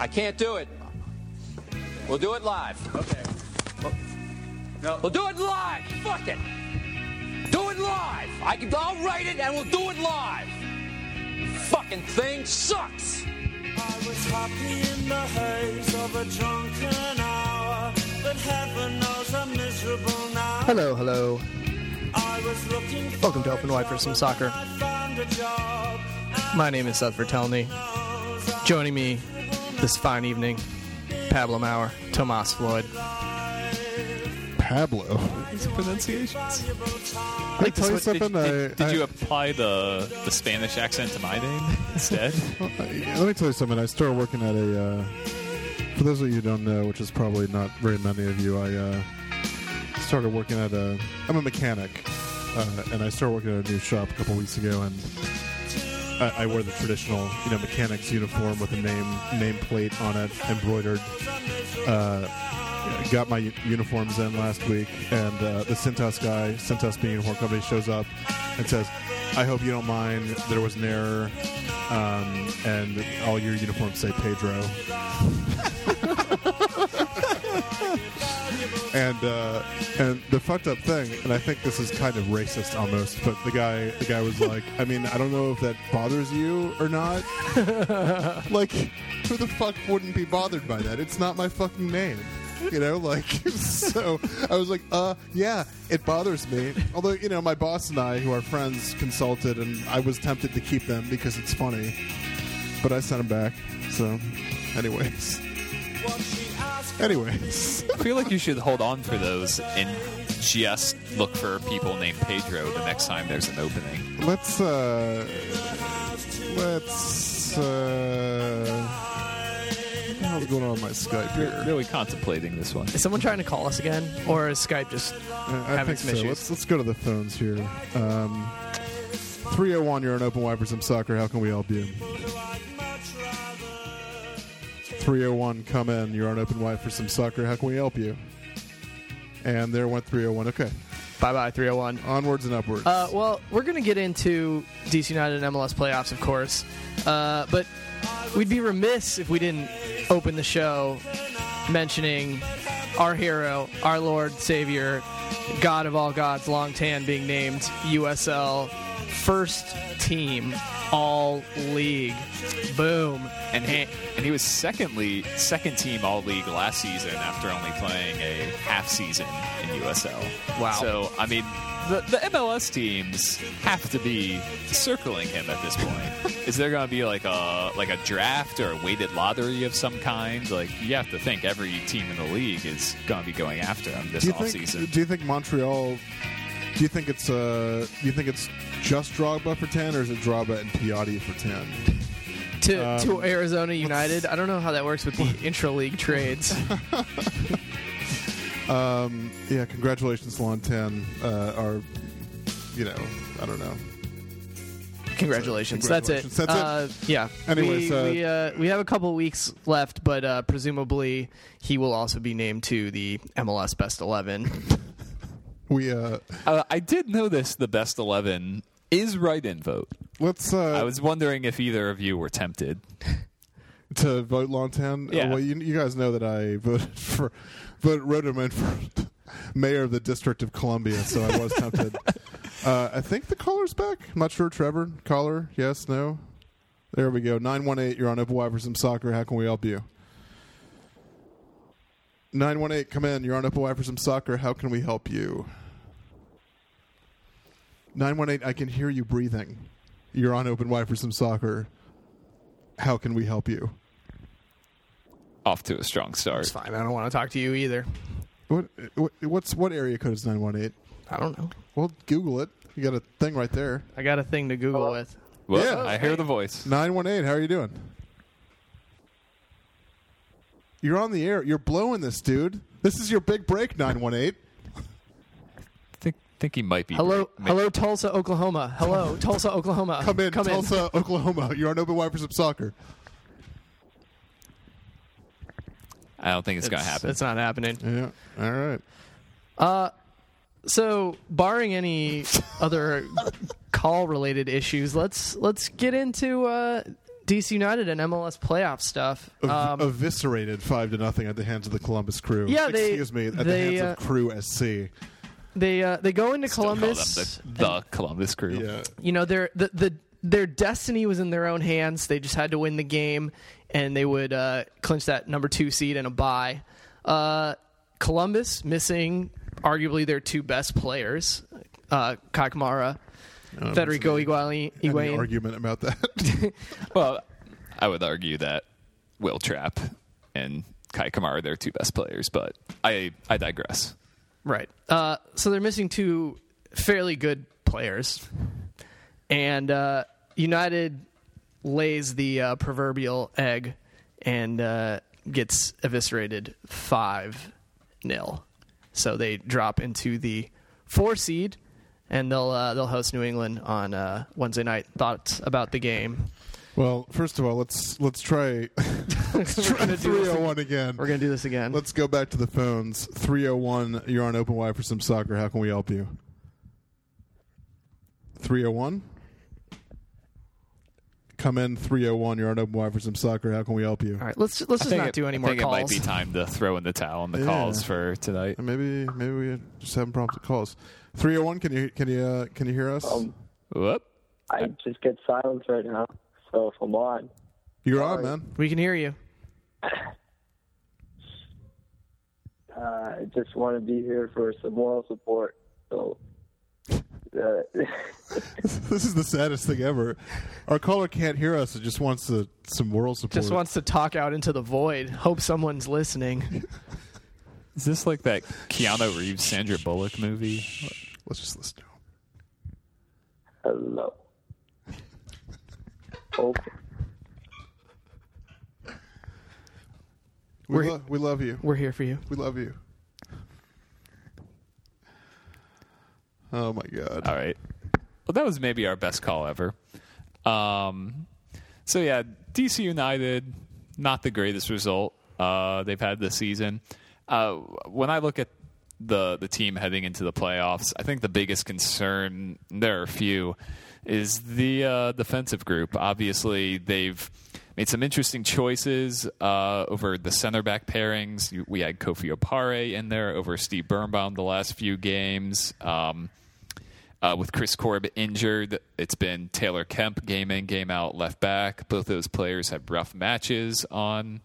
I can't do it. We'll do it live. Okay. No. We'll do it live. Fuck it. Do it live. I can, I'll write it and we'll do it live. Fucking thing sucks. I was happy in the haze of a drunken hour, but heaven knows I'm miserable now. Hello, hello. I was looking for Welcome to Open Wide for some soccer. I found a job. My name is Seth Vertelny. Joining me this fine evening, Pablo Maurer, Tomas Floyd. Pablo. These pronunciations. Let me tell you something. Did, I, did I- you apply the the Spanish accent to my name instead? Let me tell you something. I started working at a. Uh, for those of you who don't know, which is probably not very many of you, I uh, started working at a. I'm a mechanic, uh, and I started working at a new shop a couple weeks ago, and I, I wear the traditional, you know, mechanic's uniform with a name nameplate on it, embroidered. Uh, got my uniforms in last week, and uh, the Cintas guy, Cintas being uniform company, shows up and says, "I hope you don't mind. There was an error, um, and all your uniforms say Pedro." and uh, and the fucked up thing, and I think this is kind of racist almost, but the guy the guy was like, "I mean, I don't know if that bothers you or not. like, who the fuck wouldn't be bothered by that? It's not my fucking name." You know, like so. I was like, "Uh, yeah, it bothers me." Although, you know, my boss and I, who are friends, consulted, and I was tempted to keep them because it's funny, but I sent them back. So, anyways, anyways, I feel like you should hold on for those and just look for people named Pedro the next time there's an opening. let's uh, let's uh, what the hell's going on with my Skype here? Really contemplating this one. Is someone trying to call us again? Or is Skype just Uh, I having think some so. issues? Let's let's go to the phones here. Um, 301, you're an open wide for some soccer. How can we help you? 301, come in. You're on open wide for some soccer. How can we help you? And there went 301. Okay, bye bye 301? onwards and upwards. Uh, well, we're going to get into DC United and MLS playoffs, of course. Uh, but we'd be remiss if we didn't open the show mentioning our hero, our Lord, Savior, God of all gods, Long Tan, being named USL first team All League. Boom. And he, and he was secondly second team all league last season after only playing a half season in USL. Wow. So I mean, the, the MLS teams have to be circling him at this point. Is there going to be like a like a draft or a weighted lottery of some kind? Like you have to think every team in the league is going to be going after him this do you off think? season. Do you think Montreal? Do you think it's uh? Do you think it's just Drogba for ten, or is it Drogba and Piatti for ten? To, Um, to Arizona United. I don't know how that works with the intra league trades. Um, yeah, congratulations, Long Tan. Uh, our, you know, I don't know. Congratulations. Congratulations. That's it. That's uh, Yeah. Anyways, we uh, we, uh, we have a couple weeks left, but uh, presumably he will also be named to the MLS Best Eleven. We uh, Uh, I did notice the best eleven is right in vote. let's uh, I was wondering if either of you were tempted. to vote Long Tan. Yeah. well, you, you guys know that I voted for, voted wrote him in for mayor of the District of Columbia, so I was tempted. Uh, I think the caller's back. I'm not sure. Trevor, caller, yes, no. There we go. Nine one eight. You're on Open Wide for some soccer. How can we help you? Nine one eight. Come in. You're on Open Wide for some soccer. How can we help you? Nine one eight. I can hear you breathing. You're on Open Wide for some soccer. How can we help you? Off to a strong start. It's fine. I don't want to talk to you either. What, what what's what area code is nine one eight? I don't know. Well, Google it. You got a thing right there. I got a thing to Google with. Well, Yeah. I hear the voice. Nine one eight. How are you doing? You're on the air. You're blowing this, dude. This is your big break. Nine one eight. think think he might be. Hello, ma- hello, Tulsa, Oklahoma. Hello, Tulsa, Oklahoma. Come in, Come in. Tulsa, Oklahoma. You're on Open Wide for some soccer. I don't think it's, gonna happen. It's not happening. Yeah. All right. Uh, so barring any other call related issues, let's let's get into uh, DC United and MLS playoff stuff. Ev- Um, eviscerated five to nothing at the hands of the Columbus Crew. Yeah, they- excuse me, at the hands uh, of Crew SC. they uh, they go into Still call them Columbus. the, the Columbus Crew. Yeah, you know their the, the their destiny was in their own hands. They just had to win the game, and they would uh, clinch that number two seed in a bye. Uh, Columbus missing arguably their two best players, uh, Kei Kamara, Federico Higuain. any Higuain. argument about that? Well, I would argue that Will Trapp and Kei Kamara are their two best players, but I I digress. Right. Uh, so they're missing two fairly good players, and uh, United lays the uh, proverbial egg and uh, gets eviscerated five nil. So they drop into the four seed, and they'll uh, they'll host New England on uh, Wednesday night. Thoughts about the game? well, first of all, let's let's try let's try gonna do 301 again. We're gonna do this again. Let's go back to the phones. 301, you're on Open Wide for some soccer. How can we help you? 301? Come in 301, you're on Open Wide for some soccer. How can we help you? All right. Let's let's just not it- do any more calls. I more think calls. it might be time to throw in the towel on the Yeah. calls for tonight. And Maybe maybe we just having problems with calls. 301, can you can you uh, can you hear us? Um, Whoop. I just get silence right now. So if I'm on, you're on, man. we can hear you. uh, I just want to be here for some moral support. So, uh, this is the saddest thing ever. Our caller can't hear us. It just wants to, some moral support. Just wants to talk out into the void. Hope someone's listening. Is this like that Keanu Reeves Sandra Bullock movie? Let's just listen to him. hello. Okay. We, We're- lo- we love you. We're here for you. We love you. Oh my god. All right. Well, that was maybe our best call ever. Um, so yeah, DC United, not the greatest result uh, they've had this season. Uh, when I look at the the team heading into the playoffs, I think the biggest concern there are a few is the uh, defensive group. Obviously, they've made some interesting choices uh, over the center back pairings. We had Kofi Opare in there over Steve Birnbaum the last few games. Um, uh, with Chris Korb injured, it's been Taylor Kemp game in, game out, left back. Both those players had rough matches on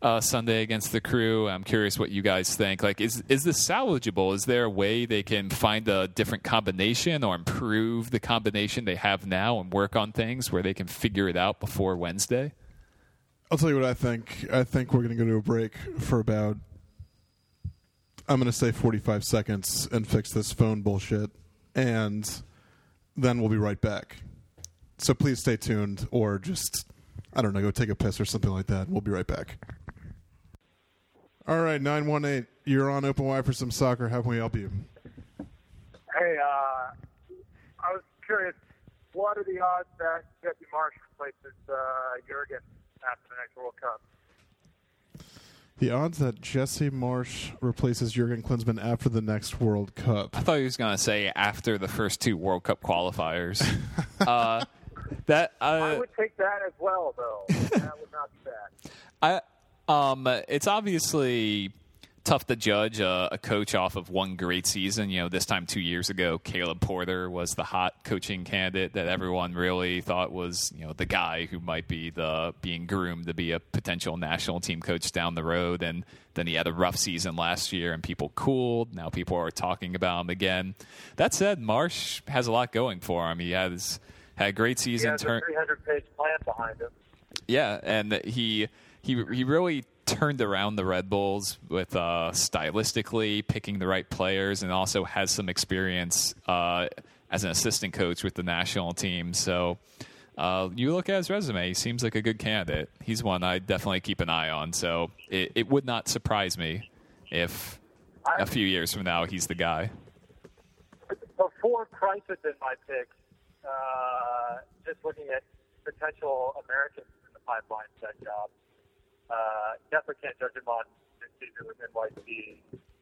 uh, Sunday against the crew. I'm curious what you guys think. Like, is is this salvageable? Is there a way they can find a different combination or improve the combination they have now and work on things where they can figure it out before Wednesday? I'll tell you what I think. I think we're going to go to a break for about I'm going to say 45 seconds and fix this phone bullshit and then we'll be right back. So please stay tuned or just I don't know, go take a piss or something like that. We'll be right back. All right, 918, you're on Open Wide for some soccer. How can we help you? Hey, uh, I was curious, what are the odds that Jesse Marsch replaces uh, Jurgen after the next World Cup? The odds that Jesse Marsch replaces Jurgen Klinsmann after the next World Cup. I thought he was going to say after the first two World Cup qualifiers. uh, that uh, I would take that as well, though. that would not be bad. I um, it's obviously tough to judge a, a coach off of one great season. You know, this time two years ago, Caleb Porter was the hot coaching candidate that everyone really thought was you know the guy who might be the being groomed to be a potential national team coach down the road. And then he had a rough season last year, and people cooled. Now people are talking about him again. That said, Marsch has a lot going for him. He has had a great He season. has a turn- 300-page plan behind him. yeah, and he he he really turned around the Red Bulls with uh, stylistically picking the right players, and also has some experience uh, as an assistant coach with the national team. So. Uh, you look at his resume; he seems like a good candidate. He's one I definitely keep an eye on. So it, it would not surprise me if a few years from now he's the guy. Before Kreis had been my pick, uh, just looking at potential Americans in the pipeline for that job, uh, definitely can't judge him on this season with NYC.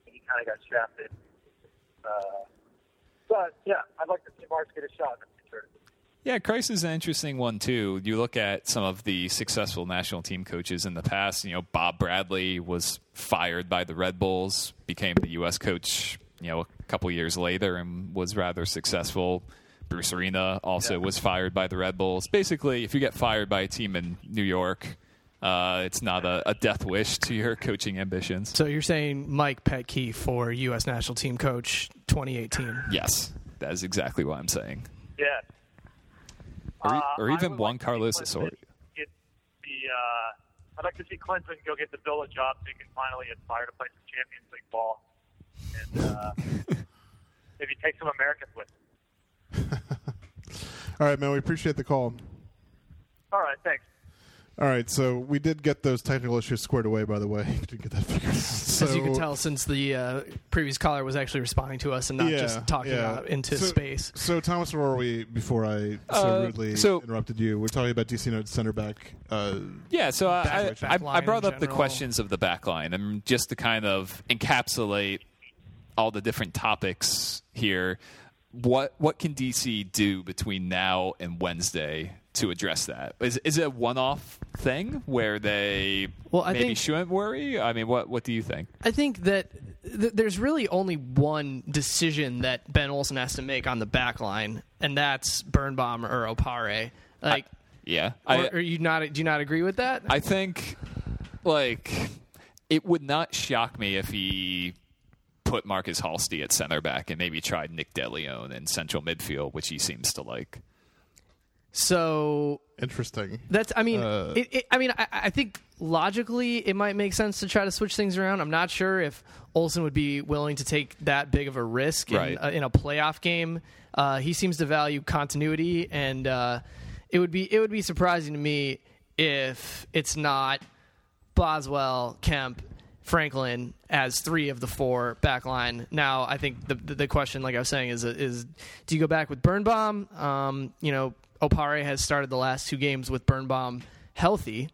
He kind of got shafted. Uh, but, yeah, I'd like to see Marsch get a shot in the future. Yeah, Kreis is an interesting one too. You look at some of the successful national team coaches in the past. You know, Bob Bradley was fired by the Red Bulls, became the U.S. coach. You know, a couple years later, and was rather successful. Bruce Arena also was fired by the Red Bulls. Basically, if you get fired by a team in New York, uh, it's not a, a death wish to your coaching ambitions. So you're saying Mike Petke for U.S. national team coach 2018? Yes, that is exactly what I'm saying. Yeah. Or, e- Uh, or even would Juan like Carlos Osorio. Get the, uh, I'd like to see Klinsmann go get the Villa job so he can finally aspire to play some Champions League ball. And uh, maybe take some Americans with him. All right, man. We appreciate the call. All right, thanks. All right, so we did get those technical issues squared away. By the way, we did get that figured out. So, As you can tell, since the uh, previous caller was actually responding to us and not yeah, just talking yeah. out into so, space. So, Thomas, where were we before I so Uh, rudely so- interrupted you? We're talking about DC Note center back. Uh, Yeah, so I, Back- I, back I, I brought in up the questions of the back line and just to kind of encapsulate all the different topics here. What what can DC do between now and Wednesday to address that? Is is it a one off thing where they Well, I maybe think- shouldn't worry? I mean, what what do you think? I think that th- there's really only one decision that Ben Olsen has to make on the back line, and that's Birnbaum or Opare. Like, Yeah, or, I are you not? Do you not agree with that? I think like it would not shock me if he put Markus Halsti at center back and maybe tried Nick DeLeon in central midfield, which he seems to like. So interesting. That's. I mean, Uh, it, it, I mean, I, I think logically it might make sense to try to switch things around. I'm not sure if Olsen would be willing to take that big of a risk in, Right. uh, in a playoff game. Uh, he seems to value continuity, and uh, it would be it would be surprising to me if it's not Boswell, Kemp, Franklin as three of the four back line. Now, I think the the, the question, like I was saying, is is do you go back with Birnbaum? Um, you know, Opare has started the last two games with Birnbaum healthy.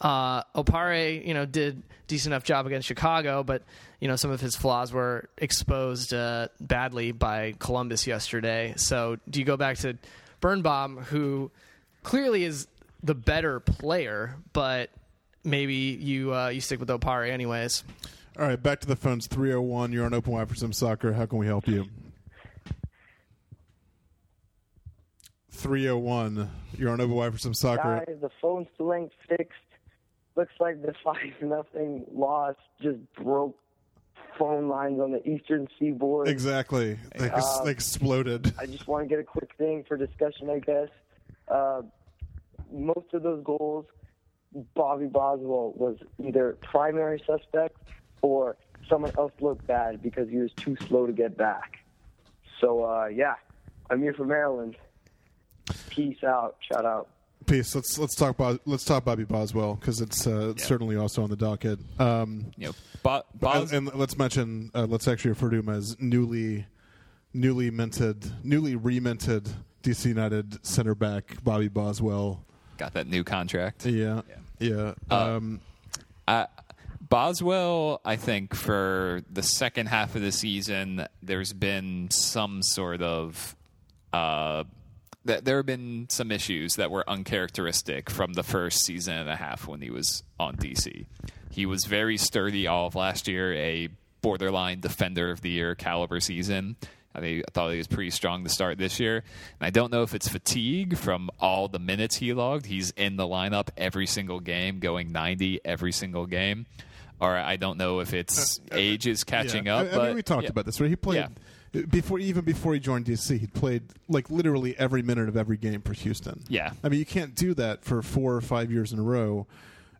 Uh, Opare, you know, did decent enough job against Chicago, but you know some of his flaws were exposed uh, badly by Columbus yesterday. So, do you go back to Birnbaum, who clearly is the better player, but maybe you uh, you stick with Opare anyways? All right, back to the phones. Three hundred one. You're on Open Wide for some soccer. How can we help you? Three hundred one. You're on Open Wide for some soccer. Guys, the phone still ain't fixed. Looks like the five nothing loss just broke phone lines on the eastern seaboard. Exactly. They, ex- they exploded. I just want to get a quick thing for discussion, I guess. Uh, most of those goals, Bobby Boswell was either primary suspect or someone else looked bad because he was too slow to get back. So, uh, yeah, I'm here from Maryland. Peace out. Shout out. Peace. Let's let's talk about let's talk Bobby Boswell because it's uh, certainly also on the docket. Um, You know, Bo- Bos- and, and let's mention uh, let's actually refer to him as newly newly minted, newly reminted DC United center back Bobby Boswell. got that new contract. Yeah, yeah. Uh, Um, Uh, Boswell, I think for the second half of the season, there's been some sort of. Uh, th- there have been some issues that were uncharacteristic from the first season and a half when he was on DC. He was very sturdy all of last year, a borderline defender of the year caliber season. I, mean, I thought he was pretty strong to start this year. And I don't know if it's fatigue from all the minutes he logged. He's in the lineup every single game, going 90 every single game. Or I don't know if it's uh, uh, age is catching yeah. up. I, I but mean, we talked yeah. about this, right? He played before, even before he joined DC. He played like literally every minute of every game for Houston. Yeah. I mean, you can't do that for four or five years in a row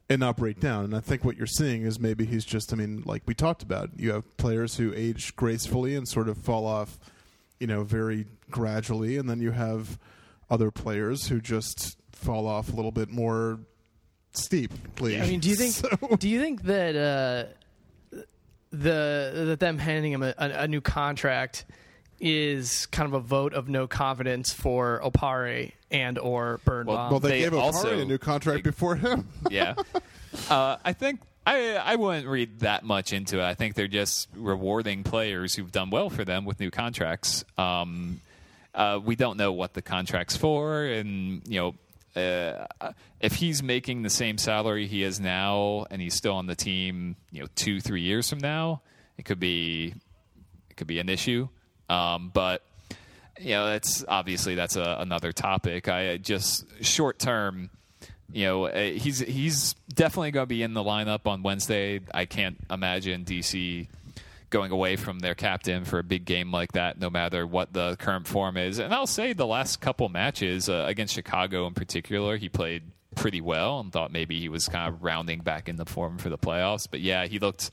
and not break down. And I think what you're seeing is maybe he's just. I mean, like we talked about, you have players who age gracefully and sort of fall off, you know, very gradually, and then you have other players who just fall off a little bit more steeply. I mean, do you think So- do you think that uh, the that them handing him a, a, a new contract is kind of a vote of no confidence for Opare and or Birnbaum? well, they, They gave Opare also- a new contract before him. yeah. Uh, I think I I wouldn't read that much into it. I think they're just rewarding players who've done well for them with new contracts. Um, uh, we don't know what the contract's for, and you know. Uh, if he's making the same salary he is now, and he's still on the team, you know, two, three years from now, it could be, it could be an issue. Um, but you know, that's obviously that's a, another topic. I just short term, you know, uh, he's he's definitely going to be in the lineup on Wednesday. I can't imagine DC going away from their captain for a big game like that, no matter what the current form is. And I'll say the last couple matches uh, against Chicago in particular, he played pretty well and thought maybe he was kind of rounding back in the form for the playoffs. But yeah, he looked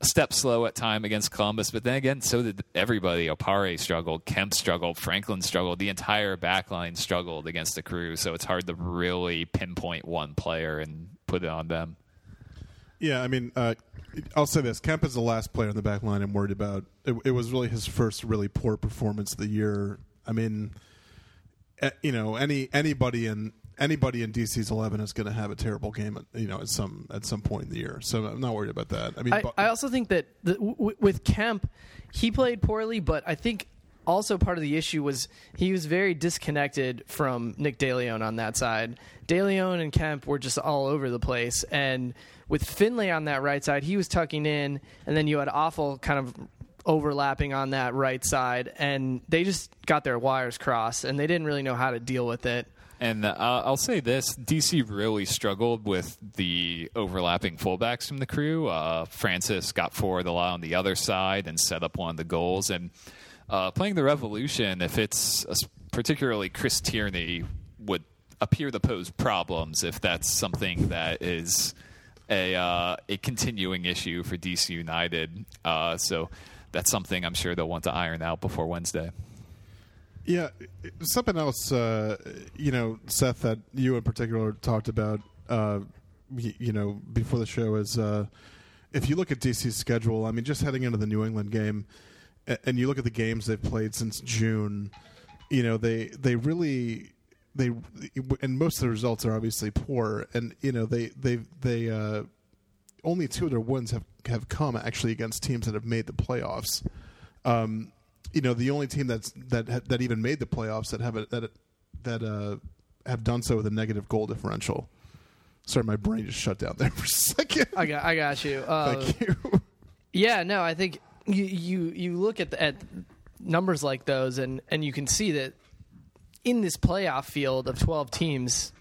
a step slow at time against Columbus, but then again, so did everybody. Opare struggled, Kemp struggled, Franklin struggled, the entire backline struggled against the crew. So it's hard to really pinpoint one player and put it on them. Yeah, I mean, uh, I'll say this: Kemp is the last player in the back line I'm worried about. It, it was really his first really poor performance of the year. I mean, eh, you know, any anybody in anybody in DC's eleven is going to have a terrible game, at, you know, at some at some point in the year. So I'm not worried about that. I mean, I, but- I also think that the, w- with Kemp, he played poorly, but I think also part of the issue was he was very disconnected from Nick DeLeon on that side. DeLeon and Kemp were just all over the place, and with Finlay on that right side, he was tucking in, and then you had awful kind of overlapping on that right side, and they just got their wires crossed, and they didn't really know how to deal with it. And uh, I'll say this: DC really struggled with the overlapping fullbacks from the crew. Uh, Francis got forward a lot on the other side and set up one of the goals. And uh, playing the Revolution, if it's a, particularly Chris Tierney, would appear to pose problems if that's something that is a uh, a continuing issue for DC United. Uh, so that's something I'm sure they'll want to iron out before Wednesday. Yeah, something else, uh, you know, Seth, that you in particular talked about, uh, you know, before the show is uh, if you look at DC's schedule, I mean, just heading into the New England game, and you look at the games they've played since June, you know, they they really they and most of the results are obviously poor, and you know they they they uh, only two of their wins have have come actually against teams that have made the playoffs. Um, you know, the only team that's that that even made the playoffs that have a, that that uh, have done so with a negative goal differential. Sorry, my brain just shut down there for a second. I got, I got you. Uh, Thank you. Yeah, no, I think you you, you look at the, at numbers like those, and and you can see that in this playoff field of twelve teams,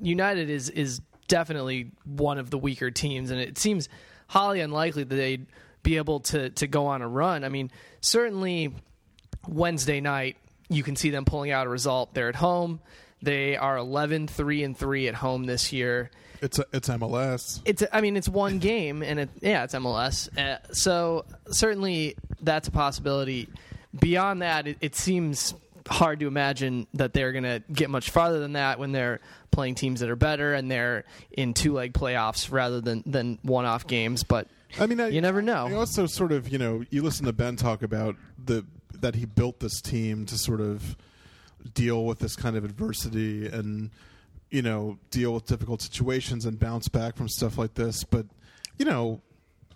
United is is definitely one of the weaker teams, and it seems highly unlikely that they'd be able to to go on a run. I mean, certainly Wednesday night you can see them pulling out a result. They're at home. They are 11 3 and 3 at home this year. It's a, it's MLS. it's I mean it's one game and it yeah it's MLS uh, so certainly that's a possibility. Beyond that it, it seems hard to imagine that they're going to get much farther than that when they're playing teams that are better and they're in two leg playoffs rather than than one off games but I mean, I, you never know. I also sort of, you know, you listen to Ben talk about the that he built this team to sort of deal with this kind of adversity and you know deal with difficult situations and bounce back from stuff like this. But you know,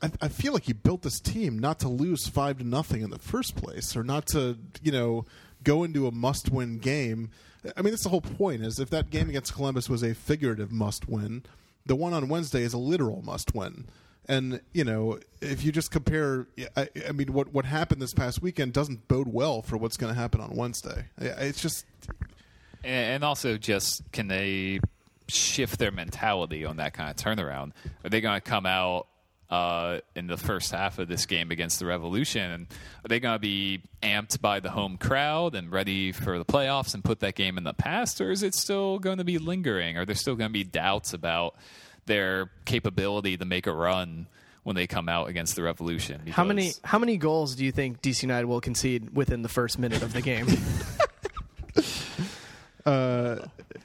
I, I feel like he built this team not to lose five to nothing in the first place, or not to you know go into a must-win game. I mean, that's the whole point. Is if that game against Columbus was a figurative must-win, the one on Wednesday is a literal must-win. And you know, if you just compare, I, I mean, what what happened this past weekend doesn't bode well for what's going to happen on Wednesday. It's just And also, just can they shift their mentality on that kind of turnaround? Are they going to come out uh, in the first half of this game against the Revolution? And are they going to be amped by the home crowd and ready for the playoffs and put that game in the past? Or is it still going to be lingering? Are there still going to be doubts about their capability to make a run? When they come out against the Revolution, how many how many goals do you think DC United will concede within the first minute of the game Uh,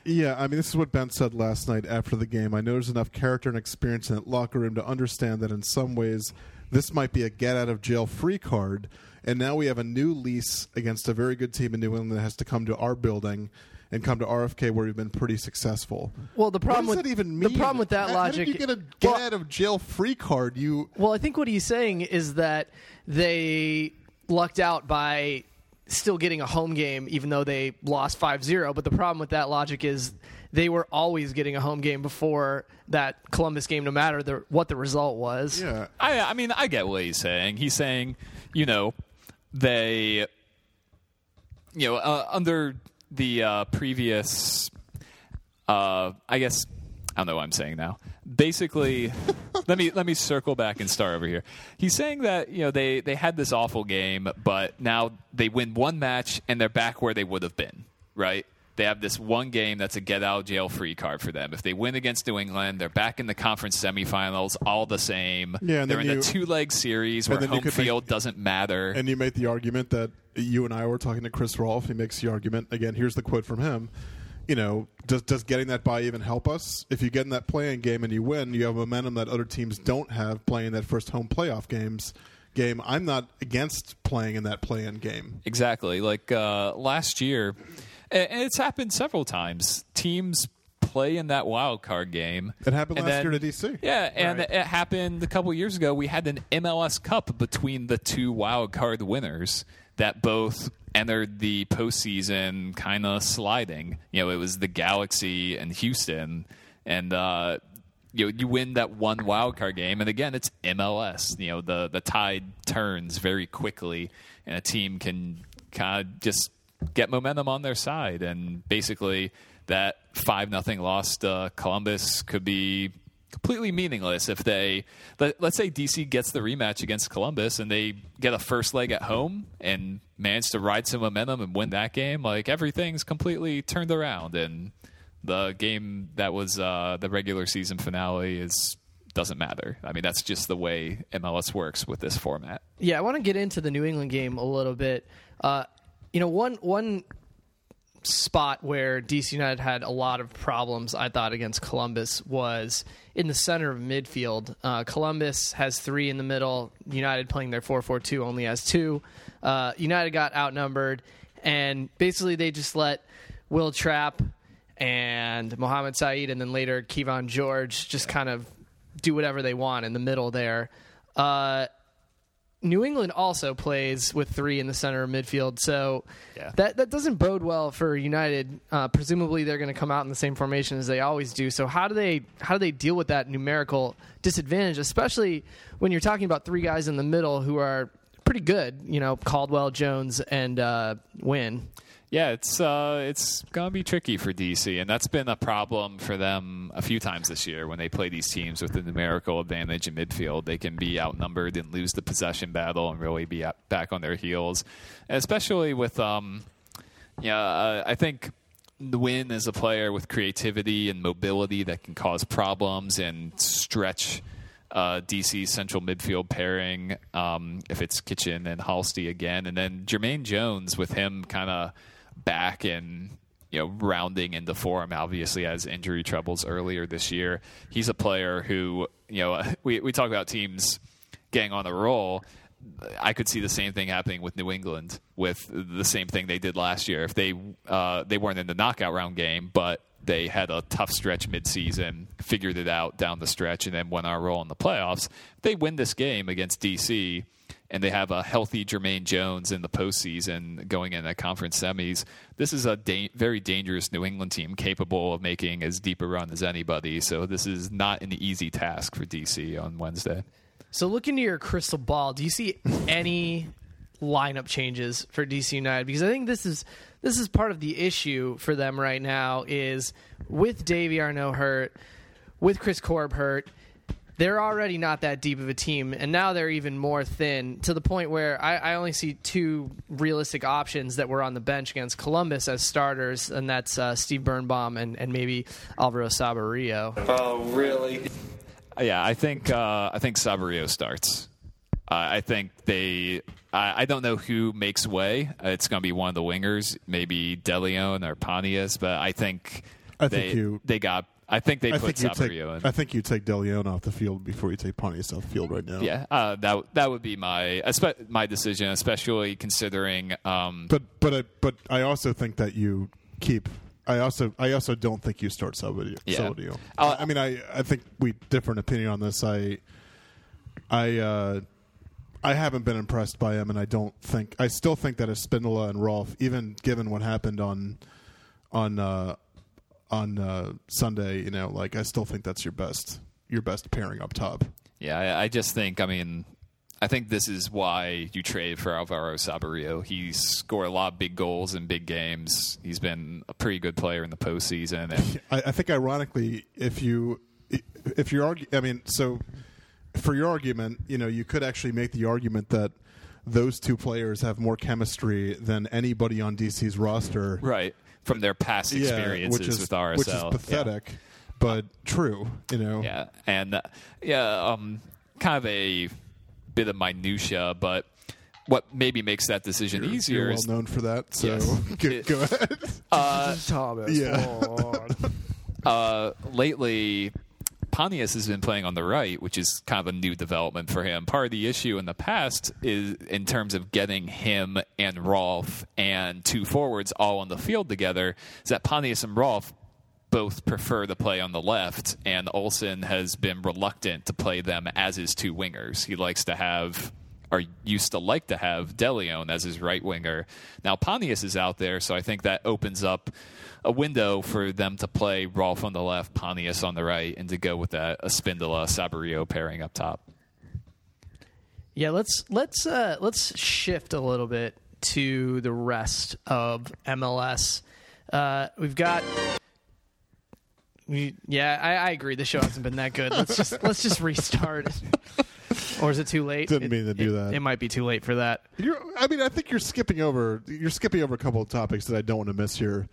yeah, I mean, this is what Ben said last night after the game. I know there's enough character and experience in that locker room to understand that in some ways this might be a get out of jail free card. And now we have a new lease against a very good team in New England that has to come to our building and come to RFK where we've been pretty successful. Well, the problem what does with that even mean? the problem with that How- logic how did you get a get Well, out of jail free card? You Well, I think what he's saying is that they lucked out by still getting a home game even though they lost 5-0 but the problem with that logic is they were always getting a home game before that Columbus game no matter the, what the result was Yeah, I, I mean, I get what he's saying. He's saying, you know, they, you know, uh, under the uh, previous, uh, I guess, I don't know what I'm saying now. Basically, let me let me circle back and start over here. He's saying that you know they they had this awful game, but now they win one match and they're back where they would have been, right? They have this one game that's a get out of jail free card for them. If they win against New England, they're back in the conference semifinals, all the same. Yeah, and they're in you- a two leg series where home could make- field doesn't matter. and you make the argument that you and I were talking to Chris Rolfe. He makes the argument again. Here's the quote from him. You know, does does getting that bye even help us? If you get in that playing game and you win, you have momentum that other teams don't have playing that first home playoff games game. I'm not against playing in that play-in game. Exactly. Like uh, last year, and it's happened several times. Teams play in that wild card game. It happened and last then- year to DC. Yeah, and Right. it happened a couple years ago. We had an MLS Cup between the two wild card winners that both entered the postseason kind of sliding. You know, it was the Galaxy and Houston, and uh, you know, you win that one wild card game, and again, it's MLS. You know, the the tide turns very quickly, and a team can kind of just get momentum on their side, and basically that five nothing loss to Columbus could be completely meaningless if they let, let's say DC gets the rematch against Columbus and they get a first leg at home and manage to ride some momentum and win that game like everything's completely turned around and the game that was uh, the regular season finale is doesn't matter. I mean that's just the way MLS works with this format. Yeah, I want to get into the New England game a little bit. Uh, you know, one one spot where DC United had a lot of problems, I thought, against Columbus was in the center of midfield. Uh, Columbus has three in the middle. United playing their 4 4 2 only has two. Uh, United got outnumbered, and basically they just let Will Trapp and Mohamed Saeid, and then later Kevon George just kind of do whatever they want in the middle there. Uh, New England also plays with three in the center of midfield, so Yeah. that that doesn't bode well for United. Uh, presumably, they're going to come out in the same formation as they always do. So how do they how do they deal with that numerical disadvantage, especially when you're talking about three guys in the middle who are pretty good? You know, Caldwell, Jones, and uh, Nguyen. Yeah, it's uh, it's gonna be tricky for DC, and that's been a problem for them a few times this year when they play these teams with the numerical advantage in midfield. They can be outnumbered and lose the possession battle, and really be back on their heels. And especially with, um, yeah, uh, I think Nguyen is a player with creativity and mobility that can cause problems and stretch. Uh, DC's central midfield pairing, um, if it's Kitchen and Halsti again, and then Jermaine Jones with him kind of back and you know rounding into form. Obviously, has injury troubles earlier this year. He's a player who you know we we talk about teams getting on a roll. I could see the same thing happening with New England with the same thing they did last year. If they uh, they weren't in the knockout round game, but they had a tough stretch midseason, figured it out down the stretch, and then won our role in the playoffs. They win this game against DC, and they have a healthy Jermaine Jones in the postseason going in the conference semis. This is a da- very dangerous New England team capable of making as deep a run as anybody. So this is not an easy task for DC on Wednesday. So, look into your crystal ball. Do you see any lineup changes for DC United? Because I think this is this is part of the issue for them right now. Is with Davey Arnaud hurt, with Chris Korb hurt, they're already not that deep of a team, and now they're even more thin to the point where I, I only see two realistic options that were on the bench against Columbus as starters, and that's uh, Steve Birnbaum and, and maybe Alvaro Saborio. really? Yeah, I think uh, I think Saborio starts. Uh, I think they. I, I don't know who makes way. Uh, It's going to be one of the wingers, maybe DeLeon or Pontius, but I think I they think you- they got. I think they I put think you take. Saborio in. I think you take DeLeon off the field before you take Pontius off the field right now. Yeah, uh, that that would be my my decision, especially considering. Um, But but I but I also think that you keep. I also I also don't think you start Saborio. Yeah. Saborio. Uh, I mean I I think we different opinion on this. I I uh, I haven't been impressed by him, and I don't think I still think that Espindola and Rolfe, even given what happened on on uh, on uh, Sunday, you know, like I still think that's your best your best pairing up top. Yeah, I, I just think. I mean, I think this is why you trade for Alvaro Saborio. He scored a lot of big goals in big games. He's been a pretty good player in the postseason. And I, I think, ironically, if you if you're argu- I mean, so for your argument, you know, you could actually make the argument that those two players have more chemistry than anybody on DC's roster. right from their past experiences which is, with RSL, which is Yeah. pathetic, but true. You know, Yeah, and uh, yeah, um, kind of a bit of minutia, but what maybe makes that decision you're, easier you're well is known for that. So Yes. go, It- go ahead. Thomas. Yeah. Lord. uh, lately. Pontius has been playing on the right, which is kind of a new development for him. Part of the issue in the past is in terms of getting him and Rolfe and two forwards all on the field together, is that Pontius and Rolfe both prefer to play on the left, and Olsen has been reluctant to play them as his two wingers. He likes to have, or used to like to have, DeLeon as his right winger. Now Pontius is out there, so I think that opens up a window for them to play Rolfe on the left, Pontius on the right, and to go with that Spindola Saborio pairing up top. Yeah, let's let's uh, let's shift a little bit to the rest of MLS. Uh, we've got. We, yeah, I, I agree. The show hasn't been that good. Let's just let's just restart. or is it too late? Didn't It- mean to do it- that. It might be too late for that. You're, I mean, I think you're skipping over. You're skipping over a couple of topics that I don't want to miss here.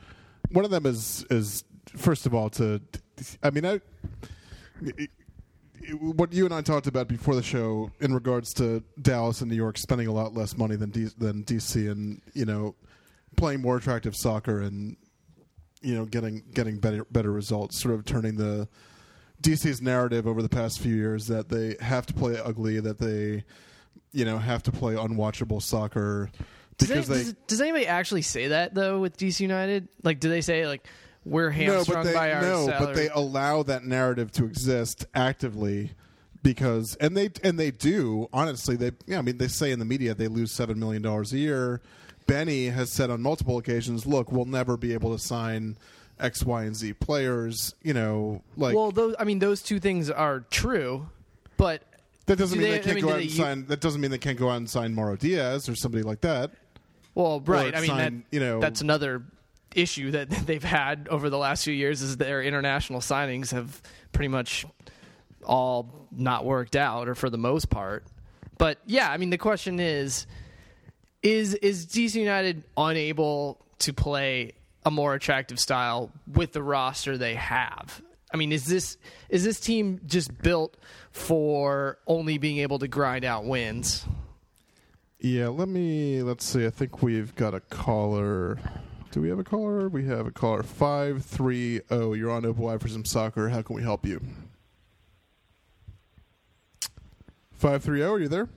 One of them is is first of all to. I mean, I. What you and I talked about before the show in regards to Dallas and New York spending a lot less money than D, than DC and you know playing more attractive soccer and you know getting getting better better results, sort of turning the DC's narrative over the past few years that they have to play ugly, that they you know have to play unwatchable soccer because any- they does, does anybody actually say that though with DC United? Like, do they say like we're no, hamstrung but they by our no, salary? but they allow that narrative to exist actively because and they and they do honestly they yeah I mean they say in the media they lose seven million dollars a year. Benny has said on multiple occasions, "Look, we'll never be able to sign X, Y, and Z players." You know, like well, those I mean, those two things are true, but that doesn't do mean they- they, can't mean, go out and u- sign. That doesn't mean they can't go out and sign Mauro Diaz or somebody like that. Well, right. I mean, that, you know- that's another issue that they've had over the last few years is their international signings have pretty much all not worked out, or for the most part. But yeah, I mean, the question is, is is DC United unable to play a more attractive style with the roster they have? I mean, is this is this team just built for only being able to grind out wins? Yeah, let me let's see. I think we've got a caller. Do we have a caller? We have a caller. Five three zero. You're on Open Wide for some soccer. How can we help you? Five three zero. Are you there?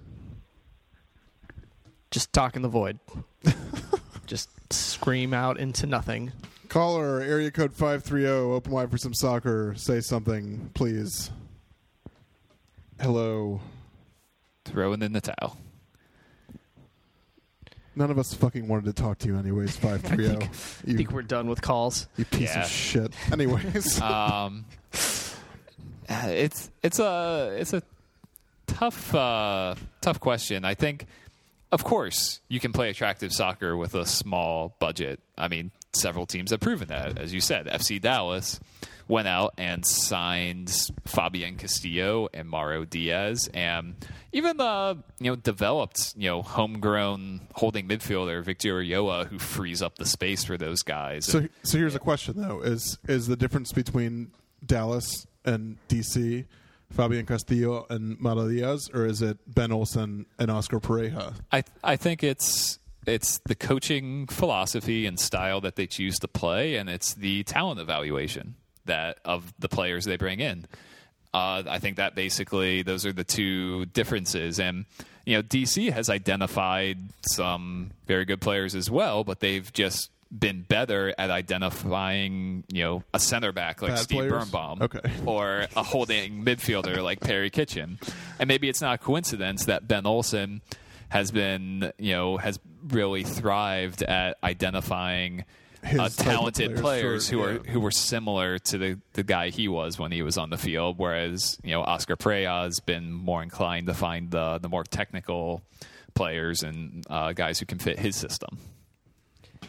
just talk in the void. just scream out into nothing. Caller area code five three oh, zero. Open Wide for some soccer. Say something, please. Hello. Throwing in the towel. None of us fucking wanted to talk to you, anyways. Five three zero. I You, think we're done with calls. you piece Yeah. of shit. Anyways. um, it's it's a it's a tough uh, tough question. I think, of course, you can play attractive soccer with a small budget. I mean, several teams have proven that. As you said, FC Dallas went out and signed Fabian Castillo and Mauro Diaz, and even the you know developed you know homegrown holding midfielder Victor Ulloa, who frees up the space for those guys. So, so here's a question though: is is the difference between Dallas and DC, Fabian Castillo and Mauro Diaz, or is it Ben Olsen and Oscar Pareja? I I think it's it's the coaching philosophy and style that they choose to play, and it's the talent evaluation that of the players they bring in. Uh, I think that basically those are the two differences, and you know DC has identified some very good players as well, but they've just been better at identifying, you know, a center back like Bad Steve players? Birnbaum, Okay. or a holding midfielder like Perry Kitchen, and maybe it's not a coincidence that Ben Olsen has been, you know, has really thrived at identifying. His Uh, type of talented players, players sure, who are yeah. who were similar to the, the guy he was when he was on the field, whereas you know Oscar Pareja has been more inclined to find the the more technical players and uh, guys who can fit his system.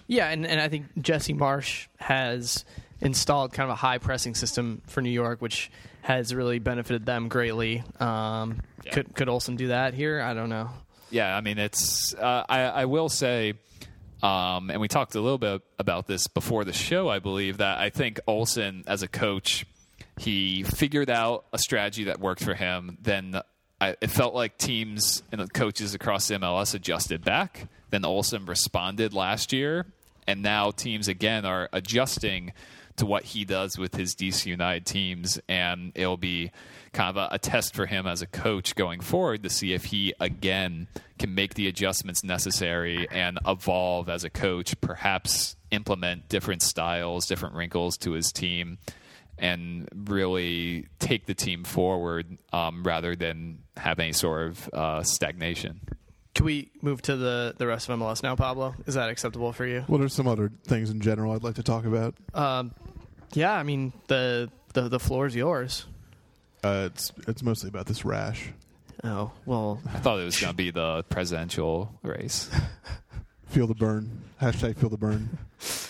Yeah, and, and I think Jesse Marsch has installed kind of a high pressing system for New York, which has really benefited them greatly. Um, Yeah. Could could Olsen do that here? I don't know. Yeah, I mean it's. Uh, I I will say, um, and we talked a little bit about this before the show. I believe that I think Olsen as a coach, he figured out a strategy that worked for him. Then I, it felt like teams and coaches across MLS adjusted back. Then Olsen responded last year, and now teams again are adjusting to what he does with his DC United teams, and it'll be kind of a, a test for him as a coach going forward to see if he again can make the adjustments necessary and evolve as a coach, perhaps implement different styles, different wrinkles to his team, and really take the team forward um, rather than have any sort of uh, stagnation. Can we move to the, the rest of MLS now, Pablo? Is that acceptable for you? What are some other things in general I'd like to talk about? Um, yeah, I mean the the the floor is yours. Uh, it's it's mostly about this rash. Oh well, I thought it was going to be the presidential race. Feel the burn. Hashtag feel the burn.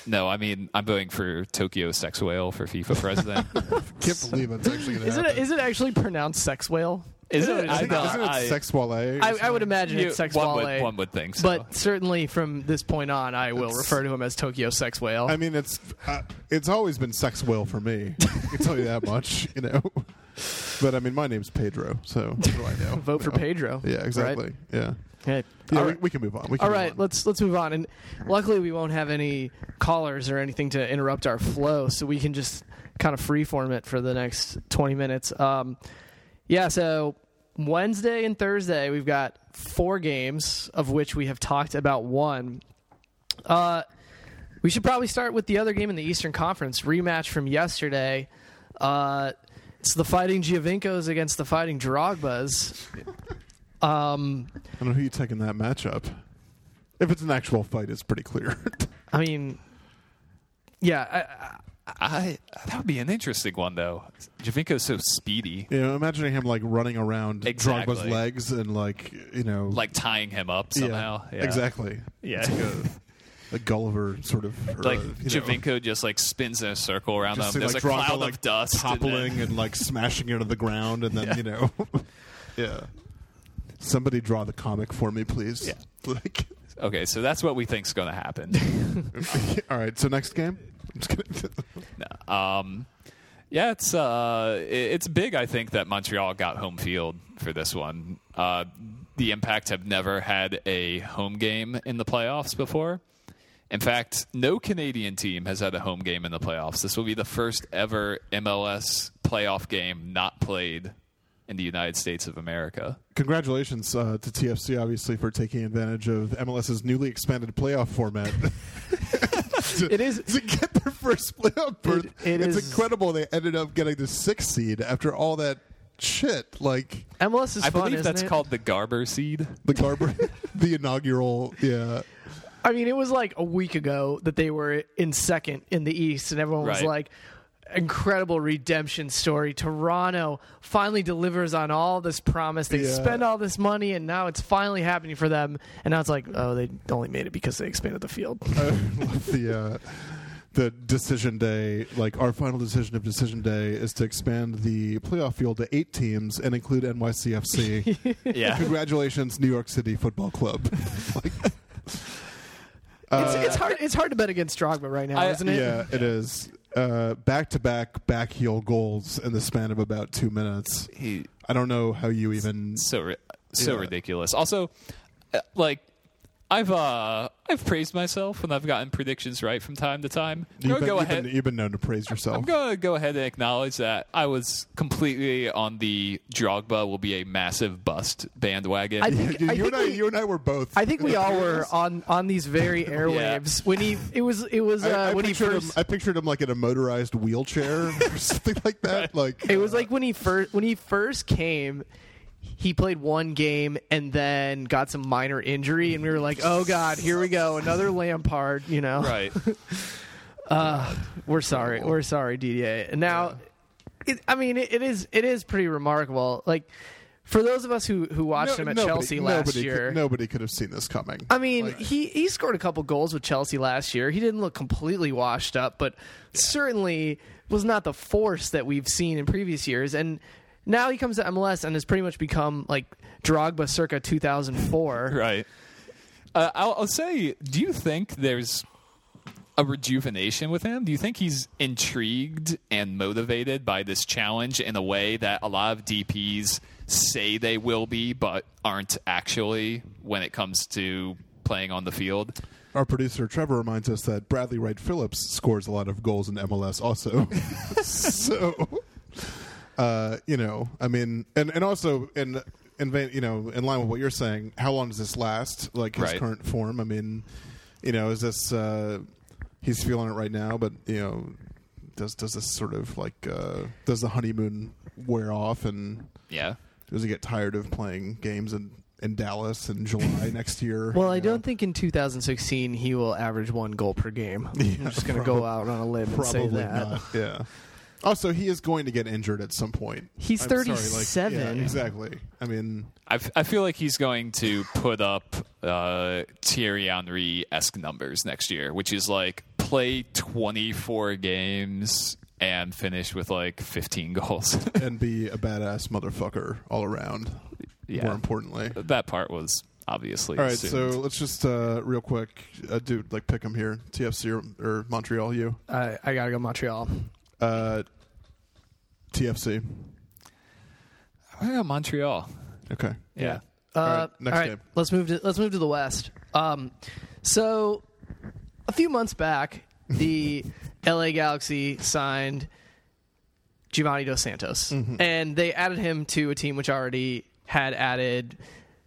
No, I mean I'm voting for Tokyo Sex Whale for FIFA president. Can't believe it's actually going to is happen. it is it actually pronounced sex whale? Is Isn't it? it- I Isn't, don't- isn't it I- sex wale? I, I would imagine You- it's sex one wale. would, one would think so. But certainly from this point on, I will It's- refer to him as Tokyo Sex Whale. I mean, it's uh, it's always been sex whale for me. I can tell you that much, you know. But I mean, my name's Pedro, so what do I know? Vote for You know? Pedro. Yeah, exactly. Right? Yeah, Okay. yeah. All we, right. we can move on. We can All move right, on. let's let's move on. And luckily, we won't have any callers or anything to interrupt our flow, so we can just kind of freeform it for the next twenty minutes. Um, yeah, so Wednesday and Thursday we've got four games, of which we have talked about one. Uh, we should probably start with the other game in the Eastern Conference rematch from yesterday. Uh, it's the Fighting Giovincos against the Fighting Drogbas. Um, I don't know who you take in that matchup. If it's an actual fight, it's pretty clear. I mean, yeah, I, I, that would be an interesting one though. Giovinco's so speedy, you know, imagining him like running around Exactly. Drogba's legs and like you know, like tying him up somehow. Yeah. exactly. Yeah. It's like a, a Gulliver sort of or, Like uh, know, Giovinco just like spins in a circle around just them. see, There's like, a Drogba, cloud like, of dust and toppling then- and, like smashing into the ground, and then you know, yeah. Somebody draw the comic for me, please. Yeah. Like, okay, so that's what we think's going to happen. all right. So next game. I'm just kidding. No. Um, yeah, it's uh, it- it's big. I think that Montreal got home field for this one. Uh, the Impact have never had a home game in the playoffs before. In fact, no Canadian team has had a home game in the playoffs. This will be the first ever MLS playoff game not played in the United States of America. Congratulations uh, to TFC, obviously, for taking advantage of MLS's newly expanded playoff format. to, It is- to get their first playoff berth. it it's is- incredible they ended up getting the sixth seed after all that shit. Like MLS is I fun, believe that's it? called the Garber seed. the Garber, the inaugural, yeah. I mean, it was like a week ago that they were in second in the East, and everyone was Right. like, "Incredible redemption story." Toronto finally delivers on all this promise. They Yeah. spend all this money, and now it's finally happening for them. And now it's like, oh, they only made it because they expanded the field. The uh, the decision day. Like our final decision of decision day is to expand the playoff field to eight teams and include NYCFC. Yeah. Congratulations, New York City Football Club. like, it's, it's hard. It's hard to bet against Drogba right now, I- isn't it? yeah, it is. Back to back back heel goals in the span of about two minutes. He, I don't know how you even. so ri- so Yeah. ridiculous. Also, uh, like I've uh I've praised myself when I've gotten predictions right from time to time. I'm You've been, go you've, ahead. been, you've been known to praise yourself. I'm gonna go ahead and acknowledge that I was completely on the Drogba will be a massive bust bandwagon. I think, you, I you think and I, we, you and I were both. I think we all were on on these very airwaves when he it was it was uh, I, I when he pictured him, first I pictured him like in a motorized wheelchair or something like that. Like It was like when he first when he first came, he played one game and then got some minor injury, and we were like, "Oh God, here we go, another Lampard." You know, right. uh, we're sorry, we're sorry, DDA. And now, it, I mean, it, it is it is pretty remarkable. Like for those of us who who watched no- him at nobody- Chelsea last nobody year. Could, nobody could have seen this coming. I mean, Like- he he scored a couple goals with Chelsea last year. He didn't look completely washed up, but certainly was not the force that we've seen in previous years. And now he comes to MLS and has pretty much become like Drogba circa 2004. Right. Uh, I'll, I'll say, do you think there's a rejuvenation with him? Do you think he's intrigued and motivated by this challenge in a way that a lot of DPs say they will be, but aren't actually when it comes to playing on the field? Our producer Trevor reminds us that Bradley Wright Phillips scores a lot of goals in MLS also. so, uh, you know, I mean, and and also in in vain, you know, in line with what you're saying, how long does this last? Like his Right. current form. I mean, you know, is this uh, he's feeling it right now, but you know, does does this sort of like uh, does the honeymoon wear off and Yeah. does he get tired of playing games in in Dallas in July next year? Well, I know? don't think in 2016 he will average one goal per game. I'm just going to go out on a limb and say that. not. Yeah. Also, he is going to get injured at some point. He's I'm sorry, like, 37. yeah, exactly. I mean, I, f- I feel like he's going to put up uh, Thierry Henry esque numbers next year, which is like play 24 games and finish with like 15 goals. and be a badass motherfucker all around. Yeah. More importantly. that part was obviously All right, assumed. so let's just uh, real quick, uh, dude, like pick him here, TFC or, or Montreal. You, I, I got to go Montreal. Uh, TFC. Yeah, Montreal. Okay. Yeah. Uh, All right, next all right, game. let's move to let's move to the West. Um, so a few months back, the LA Galaxy signed Giovanni Dos Santos, Mm-hmm. and they added him to a team which already had added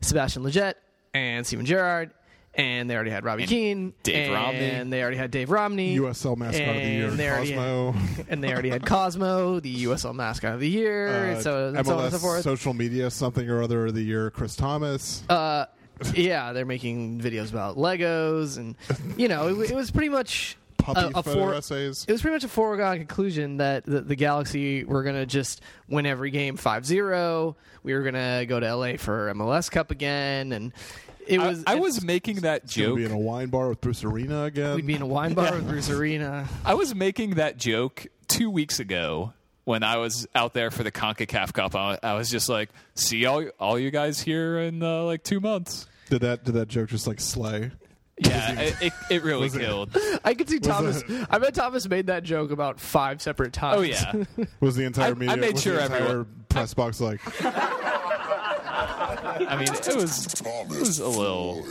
Sebastian Lletget and Steven Gerrard. And they already had Robbie And Keane, Dave and Romney. they already had Dave Romney, USL mascot of the year, and they already Cosmo. had- and they already had Cosmo, the USL mascot of the year, Uh, so, and so on and so forth. social media something or other of the year, Chris Thomas. Uh, yeah, they're making videos about Legos, and you know, it, it was pretty much Puppy a, a photo fore- essays. It was pretty much a foregone conclusion that the, the Galaxy were going to just win every game 5-0. We were going to go to LA for MLS Cup again, and it I, was. I it- was making that Gonna joke. be in a wine bar with Bruce Arena again. We'd be in a wine bar with Bruce Arena. I was making that joke two weeks ago when I was out there for the Concacaf Cup. I, I was just like, "See all all you guys here in uh, like two months." did that? Did that joke just like slay? Yeah, it, it, it really was it- killed. I could see Thomas. it- I bet Thomas made that joke about five separate times. Oh yeah, Was the entire I- I made was sure the entire everyone- press box like I mean it was it was a little.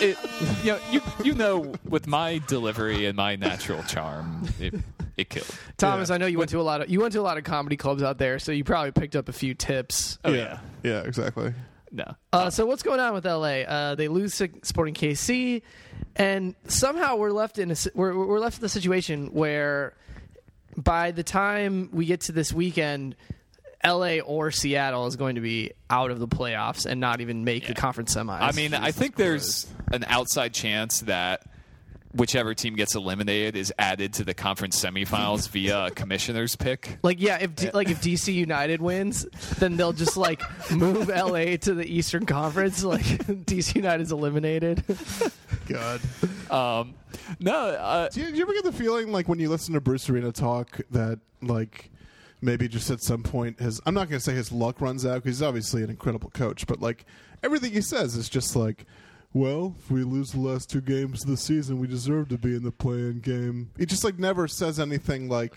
It, you know, you you know, with my delivery and my natural charm, it it killed. Thomas, Yeah. I know you went to a lot of you went to a lot of comedy clubs out there, so you probably picked up a few tips. Oh yeah, yeah, exactly. no. Uh, so what's going on with LA? Uh, they lose to Sporting KC, and somehow we're left in a we're, we're left in the situation where by the time we get to this weekend, LA or Seattle is going to be out of the playoffs and not even make the conference semis. I mean, I think there's an outside chance that whichever team gets eliminated is added to the conference semifinals via a commissioner's pick. like yeah, if D- like if DC United wins, then they'll just like move LA to the Eastern Conference. Like DC United's eliminated. God. Um, no, uh, Do you, do you ever get the feeling like when you listen to Bruce Arena talk that like maybe just at some point his I'm not going to say his luck runs out because he's obviously an incredible coach, but like everything he says is just like. Well, if we lose the last two games of the season, we deserve to be in the play-in game. He just like never says anything like,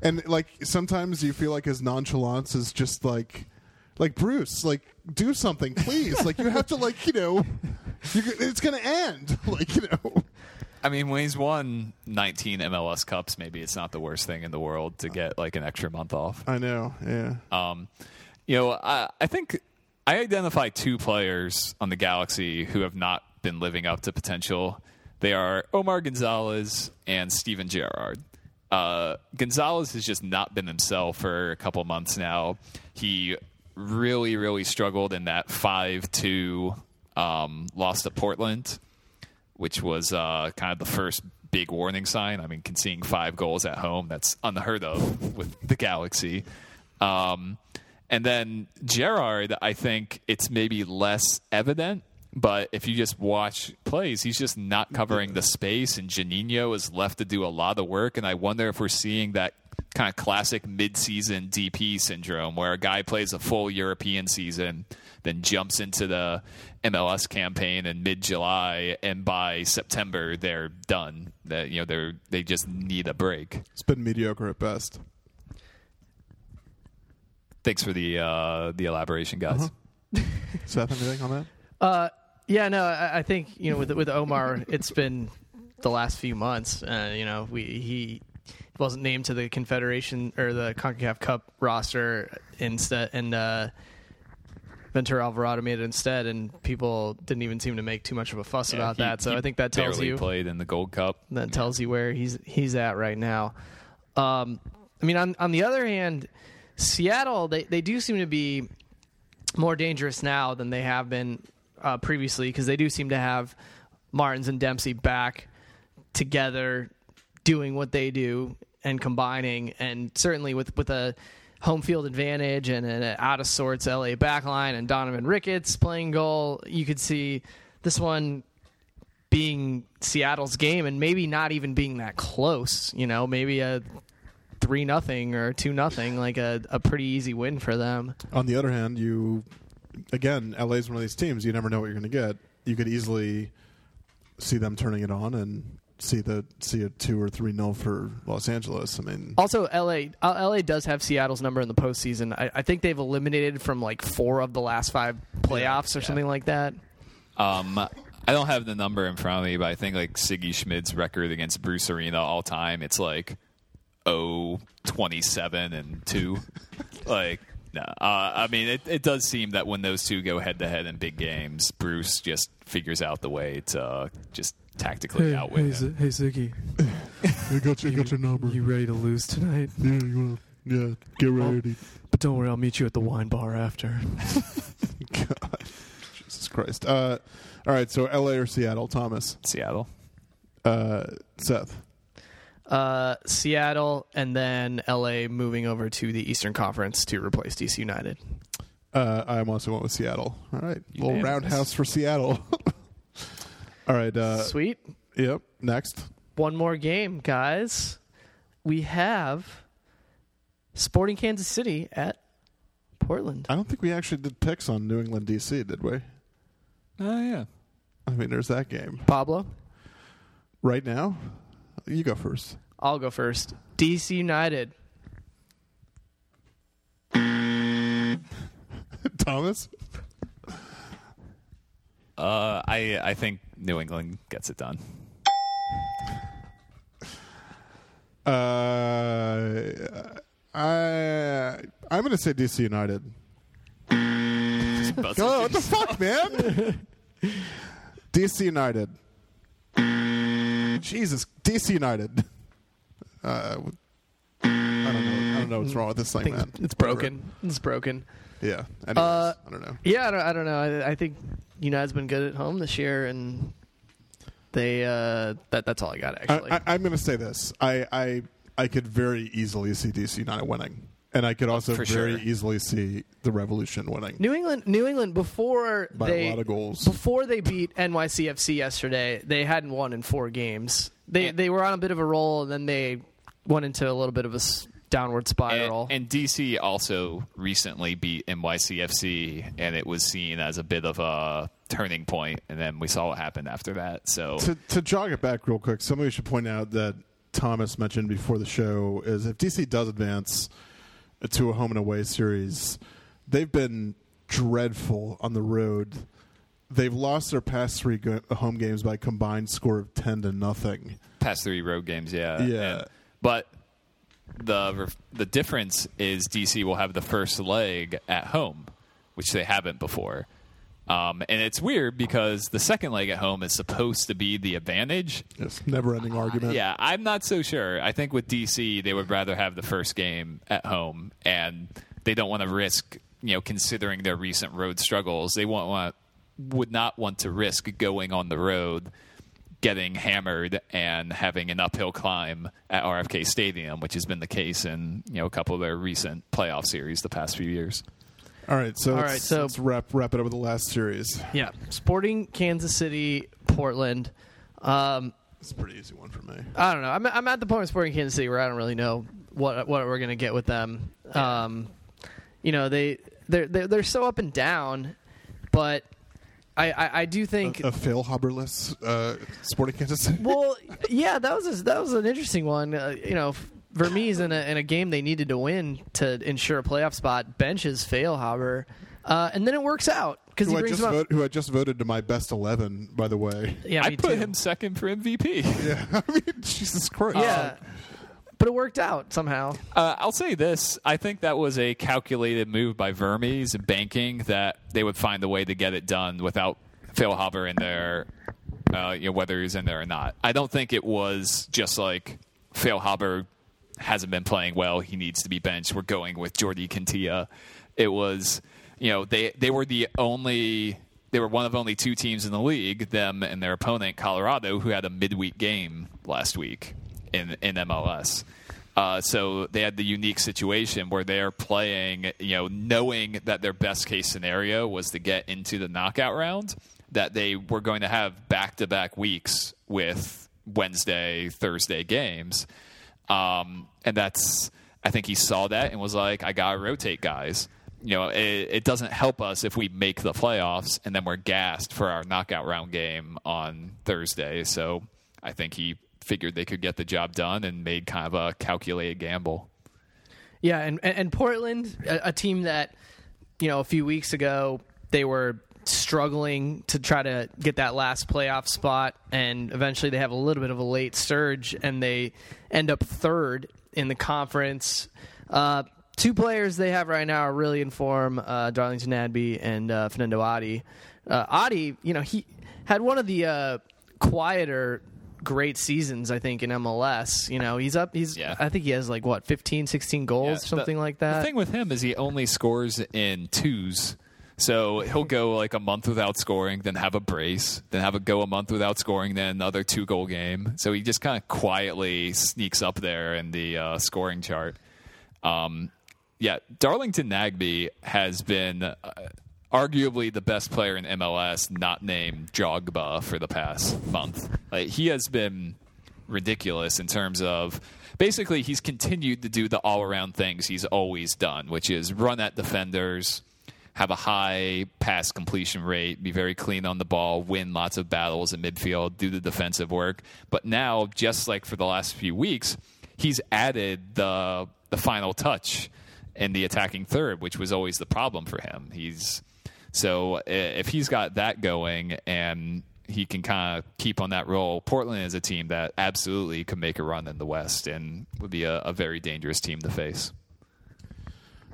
and like sometimes you feel like his nonchalance is just like, like Bruce, like do something, please. like you have to like you know, it's going to end. Like you know. I mean, when he's won 19 MLS Cups, maybe it's not the worst thing in the world to get like an extra month off. I know. Yeah. Um, you know, I, I think I identify two players on the Galaxy who have not been living up to potential. They are Omar Gonzalez and Steven Gerrard. Uh, Gonzalez has just not been himself for a couple months now. He really, really struggled in that 5 2 um, loss to Portland, which was uh, kind of the first big warning sign. I mean, conceding five goals at home, that's unheard of with the Galaxy. Um, and then Gerrard, I think it's maybe less evident, but if you just watch plays, he's just not covering the space, and Juninho is left to do a lot of work. And I wonder if we're seeing that kind of classic mid-season DP syndrome, where a guy plays a full European season, then jumps into the MLS campaign in mid-July, and by September they're done. That you know they're they just need a break. It's been mediocre at best. Thanks for the uh, the elaboration, guys. Seth, anything on that? Uh, yeah, no, I, I think you know with with Omar, it's been the last few months. Uh, you know, we he wasn't named to the Confederation or the Concacaf Cup roster instead, and uh, Ventura Alvarado made it instead, and people didn't even seem to make too much of a fuss Yeah, about he- that. So I think that tells you played in the Gold Cup. that tells you where he's he's at right now. Um, I mean, on on the other hand, Seattle they they do seem to be more dangerous now than they have been uh, previously because they do seem to have Martins and Dempsey back together, doing what they do and combining, and certainly with with a home field advantage and an out of sorts LA backline and Donovan Ricketts playing goal, you could see this one being Seattle's game and maybe not even being that close. You know, maybe a three nothing or two nothing, like a, a pretty easy win for them. On the other hand, you again, LA is one of these teams. You never know what you're going to get. You could easily see them turning it on and see the see a two or three nil for Los Angeles. I mean, Also, LA uh, LA does have Seattle's number in the postseason. I, I think they've eliminated from like four of the last five playoffs or something like that. Um, I don't have the number in front of me, but I think like Sigi Schmid's record against Bruce Arena all time, it's like oh, 27 and 2. like, no. Uh, I mean, it, it does seem that when those two go head to head in big games, Bruce just figures out the way to uh, just tactically outwit him. hey Sigi, I got your, got your number. you ready to lose tonight? yeah, you wanna, yeah, get ready. But don't worry, I'll meet you at the wine bar after. God, Jesus Christ. Uh, all right, so LA or Seattle, Thomas, Seattle. uh, Seth. Uh, Seattle and then LA moving over to the Eastern Conference to replace DC United. Uh, I am also went with Seattle. All right, little Unanimous. roundhouse for Seattle. all right. Uh, Sweet. Yep. Next. One more game, guys. We have Sporting Kansas City at Portland. I don't think we actually did picks on New England DC, did we? Oh, yeah. I mean, there's that game. Pablo, Right now, you go first. I'll go first. DC United. Thomas. Uh, I, I think New England gets it done. Uh, I I'm going to say DC United. Oh, what the fuck, man? DC United. Jesus, DC United. Uh, I don't know. I don't know what's wrong with this thing, man. it's Whatever. broken. It's broken. Yeah. Anyways, Uh, I don't know. Yeah, I don't, I don't know. I, I think United's been good at home this year, and they uh, that that's all I got actually. I, I, I'm going to say this. I, I I could very easily see DC United winning, and I could oh, also for very sure. easily see the Revolution winning New England, New England before by they a lot of goals. before they beat NYCFC yesterday, they hadn't won in four games. They they were on a bit of a roll, and then they went into a little bit of a s- downward spiral. And, and DC also recently beat NYCFC, and it was seen as a bit of a turning point. And then we saw what happened after that. So to, to jog it back real quick, something we should point out that Thomas mentioned before the show is if DC does advance to a home and away series, they've been dreadful on the road they've lost their past three go- home games by a combined score of ten to nothing. Past three road games, yeah. Yeah. And- but the the difference is DC will have the first leg at home, which they haven't before. Um, and it's weird because the second leg at home is supposed to be the advantage. Yes, never-ending argument. Yeah, I'm not so sure. I think with DC, they would rather have the first game at home, and they don't want to risk, you know, considering their recent road struggles. They want, want would not want to risk going on the road, getting hammered, and having an uphill climb at RFK Stadium, which has been the case in you know a couple of their recent playoff series the past few years. All right, so All let's, so- let's wrap wrap it up with the last series. Yeah, Sporting Kansas City, Portland. Um, It's a pretty easy one for me. I don't know. I'm, I'm at the point with Sporting Kansas City where I don't really know what what we're gonna get with them. Um, you know, they they're, they're they're so up and down, but I I, I do think. A fail Haberless uh, Sporting Kansas City. well, yeah, that was a, that was an interesting one. Uh, you know, Vermes in a in a game they needed to win to ensure a playoff spot benches Feilhaber, uh, and then it works out because he Who I, brings just him up. vote, who I just voted to my best eleven, by the way. Yeah, I me put too. him second for MVP. Yeah, I mean, Jesus Christ. Yeah, but it worked out somehow. Uh, I'll say this: I think that was a calculated move by Vermes and banking that they would find a way to get it done without Feilhaber in there, uh, you know, whether he's in there or not. I don't think it was just like Feilhaber hasn't been playing well; he needs to be benched. We're going with Jordi Quintillà. It was, you know, they they were the only. They were one of only two teams in the league, them and their opponent Colorado, who had a midweek game last week in in MLS. Uh, so they had the unique situation where they're playing, you know, knowing that their best case scenario was to get into the knockout round, that they were going to have back to back weeks with Wednesday, Thursday games. Um, and that's, I think he saw that and was like, I got to rotate guys. You know, it, it doesn't help us if we make the playoffs and then we're gassed for our knockout round game on Thursday. So I think he figured they could get the job done and made kind of a calculated gamble. Yeah, and and, and Portland, a, a team that you know a few weeks ago they were struggling to try to get that last playoff spot, and eventually they have a little bit of a late surge, and they end up third in the conference. Uh, two players they have right now are really in form: uh, Darlington Nagbe and uh, Fernando Adi. Uh, Adi, you know, he had one of the uh, quieter great seasons i think in mls you know he's up he's Yeah. i think he has like what 15 16 goals Yeah, something the- like that The thing with him is he only scores in twos. So he'll go like a month without scoring, then have a brace, then have a go a month without scoring, then another two goal game. So he just kind of quietly sneaks up there in the uh, scoring chart. Um, yeah, Darlington Nagbe has been uh, arguably the best player in MLS, not named Drogba, for the past month. Like he has been ridiculous in terms of basically he's continued to do the all around things he's always done, which is run at defenders, have a high pass completion rate, be very clean on the ball, win lots of battles in midfield, do the defensive work. But now, just like for the last few weeks, he's added the the final touch in the attacking third, which was always the problem for him. He's so if he's got that going and he can kind of keep on that role, Portland is a team that absolutely could make a run in the West and would be a, a very dangerous team to face.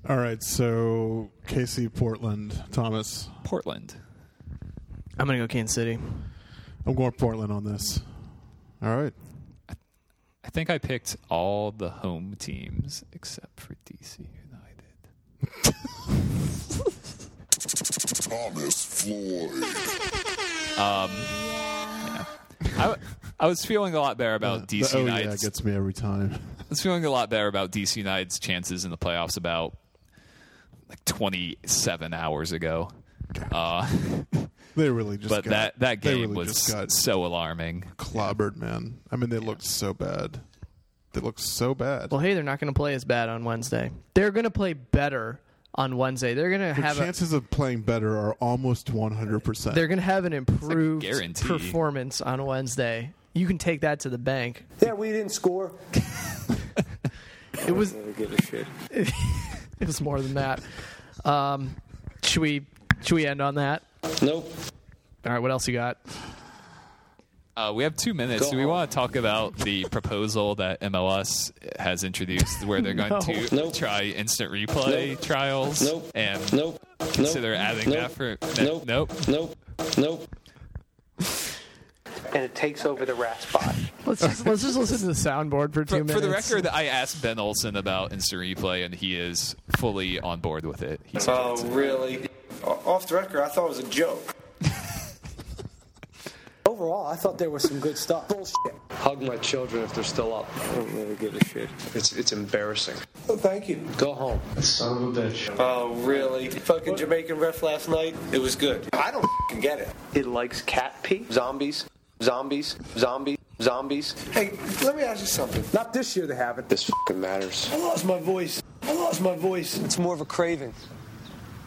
All right, so KC Portland, Thomas. Portland. i'm gonna go kansas city I'm going Portland on this. All right. I think I picked all the home teams except for DC United. Thomas Floyd. Um, I, I was feeling a lot better about DC the, oh yeah, gets me every time. I was feeling a lot better about DC United's chances in the playoffs about like 27 hours ago. Uh, They really just but got, that, that game really was got so alarming. clobbered, man. I mean, they looked so bad. They looked so bad. well hey they're not gonna play as bad on wednesday they're gonna play better on wednesday they're gonna the have a, chances of playing better are almost 100%. they're gonna have an improved guarantee. performance on wednesday you can take that to the bank Yeah, we didn't score. it was give a shit. it was more than that um should we should we end on that Nope. All right, what else you got? Uh, we have two minutes. Go Do we home. want to talk about the proposal that MLS has introduced, where they're going No. to Nope. try instant replay Nope. trials Nope. and Nope. consider adding nope. that for? Nope. Nope. Nope. Nope. Nope. And it takes over the rat spot. Let's just, let's just listen to the soundboard for two For, minutes. for the record, I asked Ben Olsen about instant replay, and he is fully on board with it. He said it's- oh, really? Off the record, I thought it was a joke. Overall, I thought there was some good stuff. Bullshit. Hug my children if they're still up. I don't really give a shit. It's it's embarrassing. Oh, thank you. Go home. Son of a bitch. Oh, really? Fucking Jamaican ref last night? It was good. I don't get it. It likes cat pee. Zombies. Zombies. Zombies. Zombies. Hey, let me ask you something. Not this year they haven't. This fucking matters. I lost my voice. I lost my voice. It's more of a craving.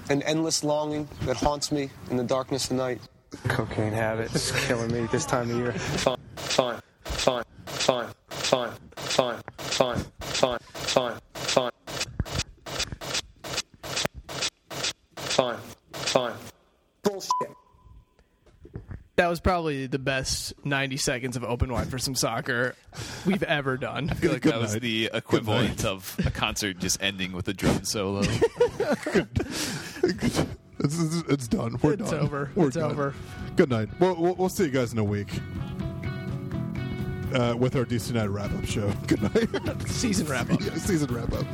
An endless longing that haunts me in the darkness of the night. Cocaine habit is killing me this time of year. Fine, fine, fine, fine, fine, fine, fine, fine, fine, fine. Fine, fine. Bullshit. That was probably the best 90 seconds of open wide for some soccer we've ever done. I feel like Good that was the equivalent of a concert just ending with a drum solo. It's, it's, it's done. We're It's done. over. We're It's good. over. Good night. We'll, we'll, we'll see you guys in a week uh, with our DC United wrap up show. Good night. Season wrap up. Yeah, season wrap up.